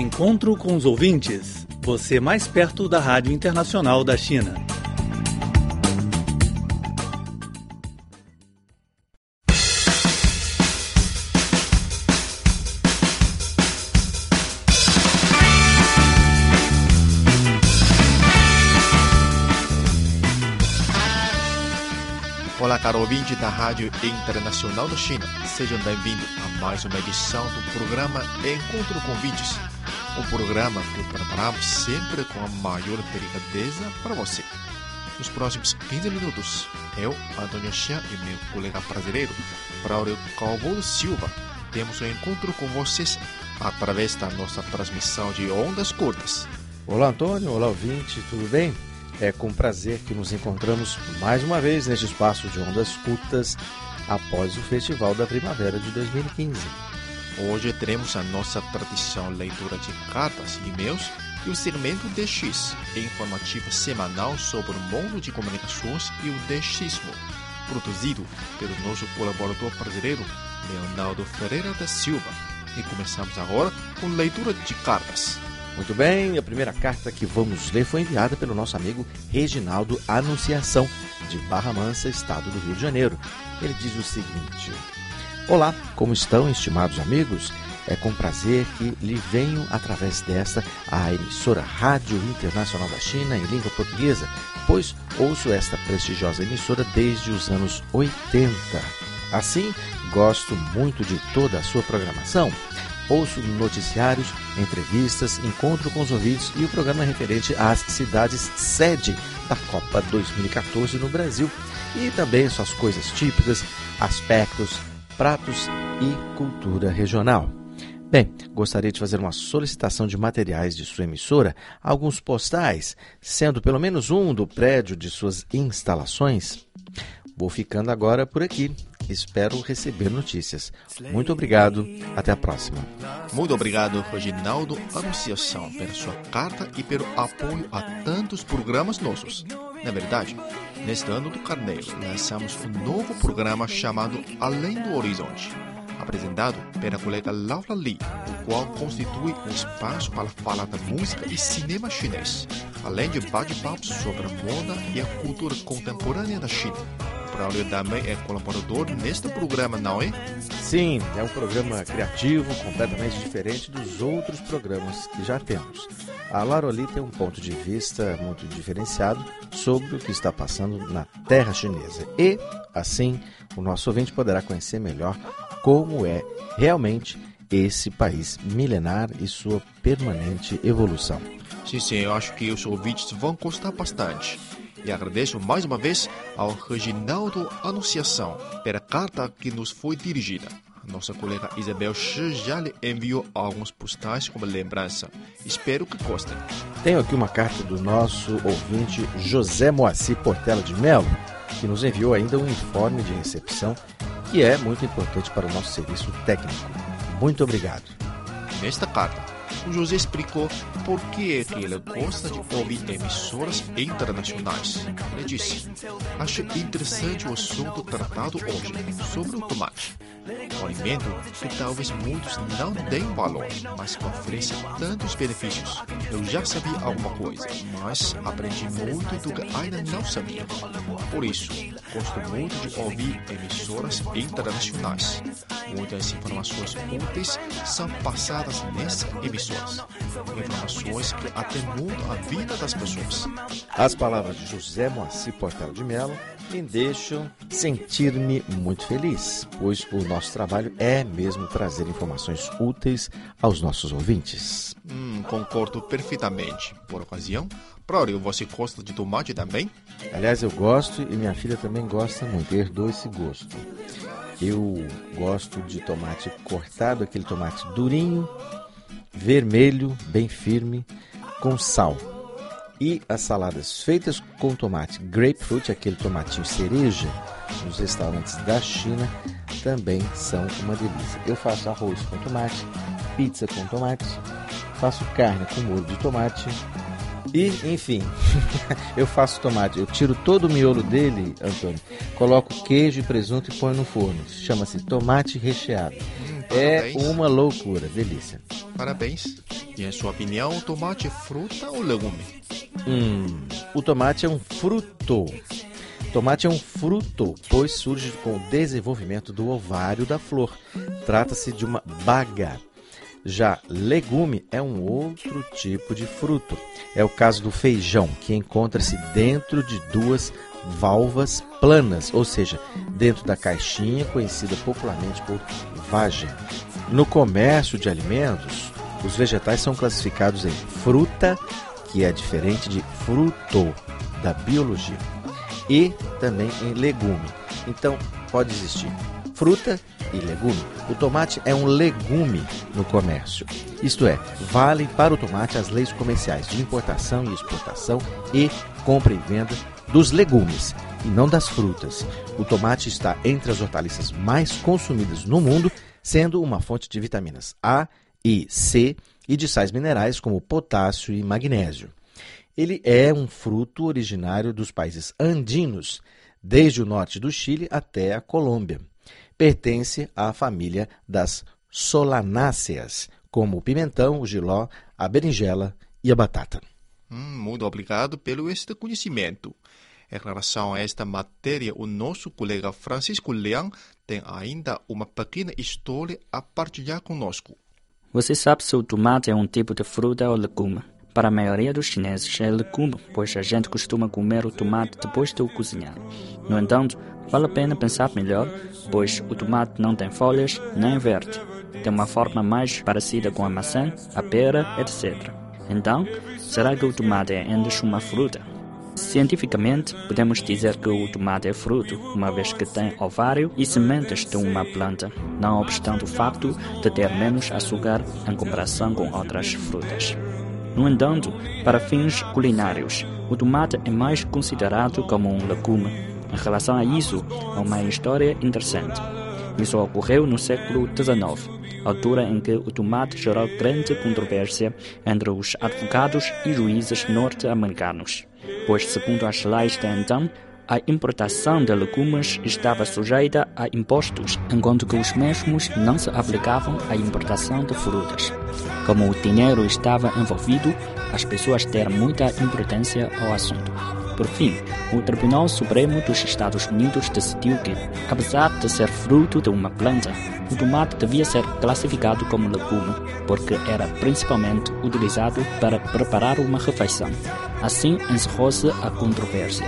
Encontro com os ouvintes. Você mais perto da Rádio Internacional da China. Olá, caro ouvinte da Rádio Internacional da China. Sejam bem-vindos a mais uma edição do programa Encontro com Ouvintes. Um programa que preparamos sempre com a maior delicadeza para você. Nos próximos 15 minutos, eu, Antônio Chan e meu colega brasileiro, Braulio Calvo Silva, temos um encontro com vocês através da nossa transmissão de ondas curtas. Olá, Antônio. Olá, ouvinte. Tudo bem? É com prazer que nos encontramos mais uma vez neste espaço de ondas curtas após o Festival da Primavera de 2015. Hoje teremos a nossa tradição leitura de cartas e e-mails e o segmento DX, informativo semanal sobre o mundo de comunicações e o DXismo, produzido pelo nosso colaborador brasileiro, Leonardo Ferreira da Silva. E começamos agora com leitura de cartas. Muito bem, a primeira carta que vamos ler foi enviada pelo nosso amigo Reginaldo Anunciação, de Barra Mansa, estado do Rio de Janeiro. Ele diz o seguinte: Olá, como estão, estimados amigos? É com prazer que lhe venho através desta a emissora Rádio Internacional da China em língua portuguesa, pois ouço esta prestigiosa emissora desde os anos 80. Assim, gosto muito de toda a sua programação ouço noticiários, entrevistas, encontro com os ouvintes e o programa referente às cidades sede da Copa 2014 no Brasil e também suas coisas típicas, aspectos, pratos e cultura regional. Bem, gostaria de fazer uma solicitação de materiais de sua emissora, alguns postais, sendo pelo menos um do prédio de suas instalações. Vou ficando agora por aqui. Espero receber notícias. Muito obrigado. Até a próxima. Muito obrigado, Reginaldo Anunciação, pela sua carta e pelo apoio a tantos programas nossos. Na verdade, neste ano do Carneiro, lançamos um novo programa chamado Além do Horizonte, apresentado pela colega Laura Lee, o qual constitui um espaço para falar da música e cinema chinês, além de bate-papos sobre a moda e a cultura contemporânea da China. Braulio também é colaborador neste programa, não é? Sim, é um programa criativo, completamente diferente dos outros programas que já temos. A Laroli tem um ponto de vista muito diferenciado sobre o que está passando na terra chinesa. E, assim, o nosso ouvinte poderá conhecer melhor como é realmente esse país milenar e sua permanente evolução. Sim, sim, eu acho que os ouvintes vão gostar bastante. E agradeço mais uma vez ao Reginaldo Anunciação pela carta que nos foi dirigida. Nossa colega Isabel Shi já lhe enviou alguns postais como lembrança. Espero que gostem. Tenho aqui uma carta do nosso ouvinte José Moacir Portela de Melo, que nos enviou ainda um informe de recepção que é muito importante para o nosso serviço técnico. Muito obrigado. Nesta carta, o José explicou por que é que ele gosta de ouvir emissoras internacionais. Ele disse: Acho interessante o assunto tratado hoje sobre o tomate. Um alimento que talvez muitos não deem valor, mas que oferece tantos benefícios. Eu já sabia alguma coisa, mas aprendi muito do que ainda não sabia. Por isso, gosto muito de ouvir emissoras internacionais. Muitas informações úteis são passadas nessas emissoras. Informações que até mudam a vida das pessoas. As palavras de José Moacir Portela de Mello me deixam sentir-me muito feliz, pois o nosso trabalho é mesmo trazer informações úteis aos nossos ouvintes. Hum, concordo perfeitamente. Por ocasião, Prório, você gosta de tomate também? Aliás, eu gosto e minha filha também gosta muito, herdou esse gosto. Eu gosto de tomate cortado, aquele tomate durinho, vermelho, bem firme, com sal. E as saladas feitas com tomate grapefruit, aquele tomatinho cereja, nos restaurantes da China, também são uma delícia. Eu faço arroz com tomate, pizza com tomate, faço carne com molho de tomate. E, enfim, eu faço tomate, eu tiro todo o miolo dele, Antônio, coloco queijo e presunto e ponho no forno. Chama-se tomate recheado. É Parabéns. uma loucura, delícia. Parabéns. E em sua opinião, o tomate é fruta ou legume? Hum, o tomate é um fruto. Tomate é um fruto, pois surge com o desenvolvimento do ovário da flor. Trata-se de uma baga. Já legume é um outro tipo de fruto. É o caso do feijão, que encontra-se dentro de duas valvas planas, ou seja, dentro da caixinha conhecida popularmente por vagem. No comércio de alimentos, os vegetais são classificados em fruta, que é diferente de fruto da biologia, e também em legume. Então, pode existir fruta e legume. O tomate é um legume no comércio. Isto é, valem para o tomate as leis comerciais de importação e exportação e compra e venda dos legumes e não das frutas. O tomate está entre as hortaliças mais consumidas no mundo, sendo uma fonte de vitaminas A e C e de sais minerais como potássio e magnésio. Ele é um fruto originário dos países andinos, desde o norte do Chile até a Colômbia. Pertence à família das solanáceas, como o pimentão, o giló, a berinjela e a batata. Hum, muito obrigado pelo este conhecimento. Em relação a esta matéria, o nosso colega Francisco Leão tem ainda uma pequena história a partilhar conosco. Você sabe se o tomate é um tipo de fruta ou legume? Para a maioria dos chineses é legume, pois a gente costuma comer o tomate depois de o cozinhar. No entanto, vale a pena pensar melhor, pois o tomate não tem folhas nem verde. Tem uma forma mais parecida com a maçã, a pera, etc. Então, será que o tomate é ainda uma fruta? Cientificamente, podemos dizer que o tomate é fruto, uma vez que tem ovário e sementes de uma planta, não obstante o facto de ter menos açúcar em comparação com outras frutas. No entanto, para fins culinários, o tomate é mais considerado como um legume. Em relação a isso, há uma história interessante. Isso ocorreu no século XIX, altura em que o tomate gerou grande controvérsia entre os advogados e juízes norte-americanos pois, segundo as leis de então, a importação de legumes estava sujeita a impostos, enquanto que os mesmos não se aplicavam à importação de frutas. Como o dinheiro estava envolvido, as pessoas deram muita importância ao assunto. Por fim, o Tribunal Supremo dos Estados Unidos decidiu que, apesar de ser fruto de uma planta, o tomate devia ser classificado como legume, porque era principalmente utilizado para preparar uma refeição. Assim encerrou-se a controvérsia.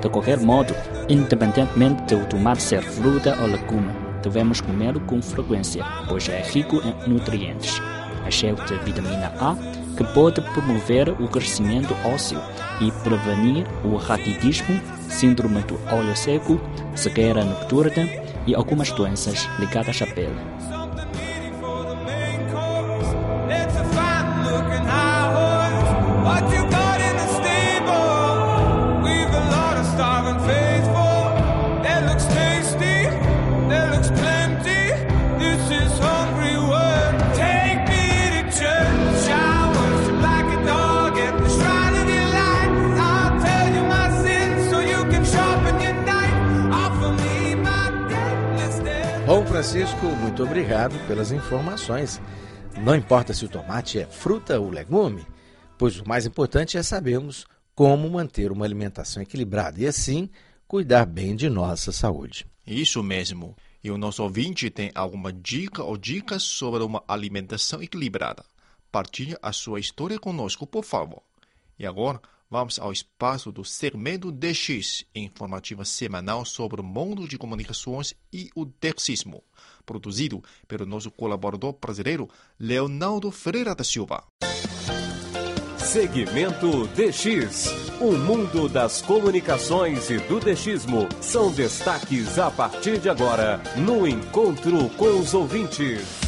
De qualquer modo, independentemente de o tomate ser fruta ou legume, devemos comê-lo com frequência, pois é rico em nutrientes. Cheio de vitamina A, que pode promover o crescimento ósseo e prevenir o raquitismo, síndrome do olho seco, cegueira nocturna e algumas doenças ligadas à pele. Francisco, muito obrigado pelas informações. Não importa se o tomate é fruta ou legume, pois o mais importante é sabermos como manter uma alimentação equilibrada e, assim, cuidar bem de nossa saúde. Isso mesmo. E o nosso ouvinte tem alguma dica ou dicas sobre uma alimentação equilibrada? Partilhe a sua história conosco, por favor. E agora, vamos ao espaço do segmento DX, informativa semanal sobre o mundo de comunicações e o dexismo, produzido pelo nosso colaborador brasileiro Leonardo Ferreira da Silva. Segmento DX. O mundo das comunicações e do DXismo são destaques a partir de agora no Encontro com os Ouvintes.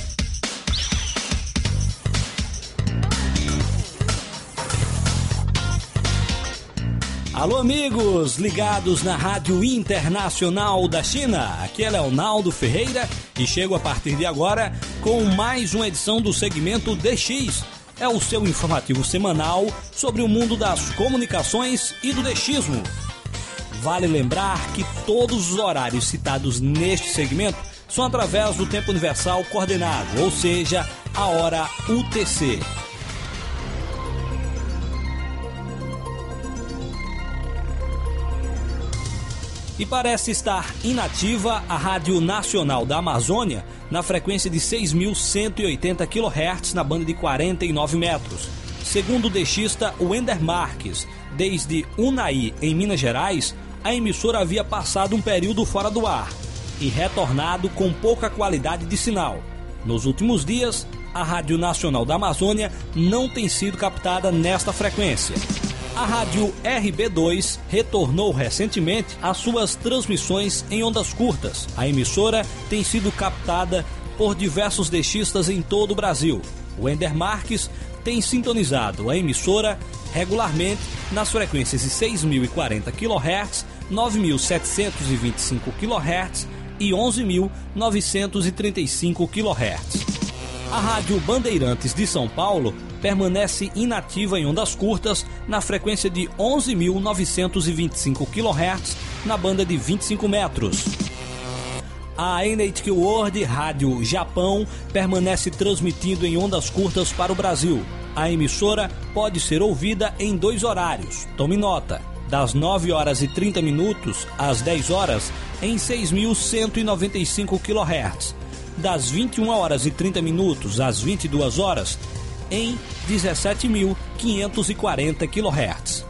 Alô, amigos ligados na Rádio Internacional da China. Aqui é Leonardo Ferreira e chego a partir de agora com mais uma edição do segmento DX. É o seu informativo semanal sobre o mundo das comunicações e do DXismo. Vale lembrar que todos os horários citados neste segmento são através do tempo universal coordenado, ou seja, a hora UTC. E parece estar inativa a Rádio Nacional da Amazônia na frequência de 6.180 kHz na banda de 49 metros. Segundo o dexista Wender Marques, desde Unai, em Minas Gerais, a emissora havia passado um período fora do ar e retornado com pouca qualidade de sinal. Nos últimos dias, a Rádio Nacional da Amazônia não tem sido captada nesta frequência. A rádio RB2 retornou recentemente às suas transmissões em ondas curtas. A emissora tem sido captada por diversos deixistas em todo o Brasil. O Ender Marques tem sintonizado a emissora regularmente nas frequências de 6.040 kHz, 9.725 kHz e 11.935 kHz. A Rádio Bandeirantes de São Paulo permanece inativa em ondas curtas na frequência de 11.925 kHz na banda de 25 metros. A NHK World Rádio Japão permanece transmitindo em ondas curtas para o Brasil. A emissora pode ser ouvida em dois horários. Tome nota: das 9 horas e 30 minutos às 10 horas em 6.195 kHz das 21 horas e 30 minutos às 22 horas em 17.540 kHz.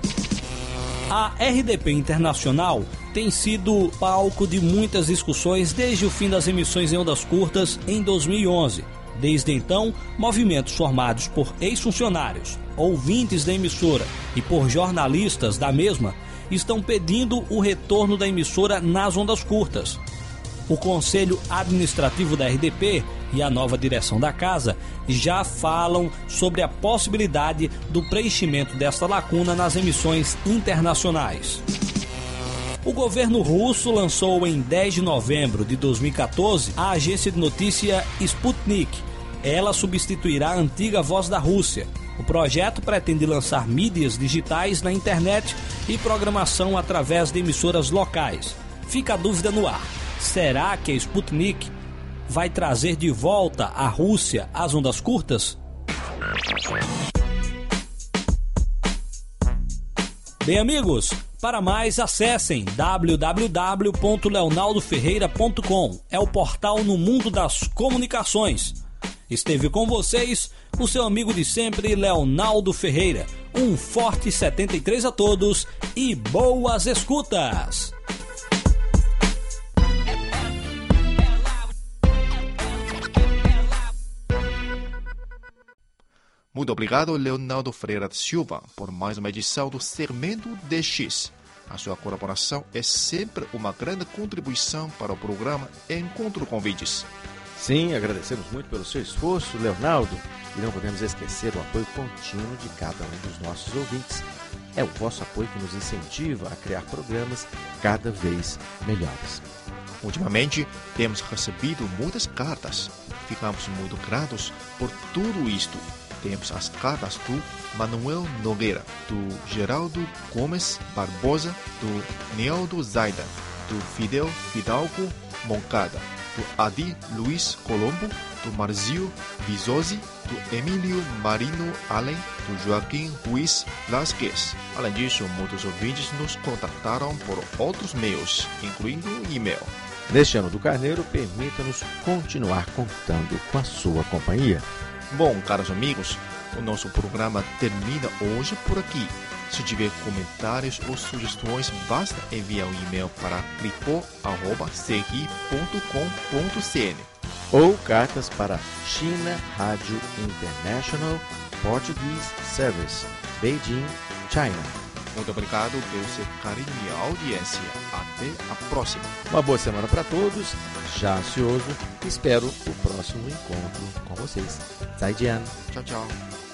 A RDP Internacional tem sido palco de muitas discussões desde o fim das emissões em ondas curtas em 2011. Desde então, movimentos formados por ex-funcionários, ouvintes da emissora e por jornalistas da mesma estão pedindo o retorno da emissora nas ondas curtas. O Conselho Administrativo da RDP e a nova direção da casa já falam sobre a possibilidade do preenchimento desta lacuna nas emissões internacionais. O governo russo lançou em 10 de novembro de 2014 a agência de notícia Sputnik. Ela substituirá a antiga Voz da Rússia. O projeto pretende lançar mídias digitais na internet e programação através de emissoras locais. Fica a dúvida no ar. Será que a Sputnik vai trazer de volta a Rússia às ondas curtas? Bem, amigos, para mais acessem www.leonaldoferreira.com. É o portal no mundo das comunicações. Esteve com vocês o seu amigo de sempre, Leonaldo Ferreira. Um forte 73 a todos e boas escutas! Muito obrigado, Leonardo Freire Silva, por mais uma edição do Segmento DX. A sua colaboração é sempre uma grande contribuição para o programa Encontro Convites. Sim, agradecemos muito pelo seu esforço, Leonardo, e não podemos esquecer o apoio contínuo de cada um dos nossos ouvintes. É o vosso apoio que nos incentiva a criar programas cada vez melhores. Ultimamente, temos recebido muitas cartas. Ficamos muito gratos por tudo isto temos as cartas do Manuel Nogueira, do Geraldo Gomes Barbosa, do Nealdo Zaida, do Fidel Fidalgo Moncada, do Adi Luiz Colombo, do Marzio Vizosi, do Emílio Marino Allen, do Joaquim Ruiz Lasquez. Além disso, muitos ouvintes nos contataram por outros meios, incluindo e-mail. Neste ano do Carneiro, permita-nos continuar contando com a sua companhia. Bom, caros amigos, o nosso programa termina hoje por aqui. Se tiver comentários ou sugestões, basta enviar um e-mail para clipó.cri.com.cn ou cartas para China Rádio International Portuguese Service, Beijing, China. Muito obrigado pelo seu carinho e audiência. Até a próxima. Uma boa semana para todos. Já ansioso, espero o próximo encontro com vocês. 再见。Tchau, tchau.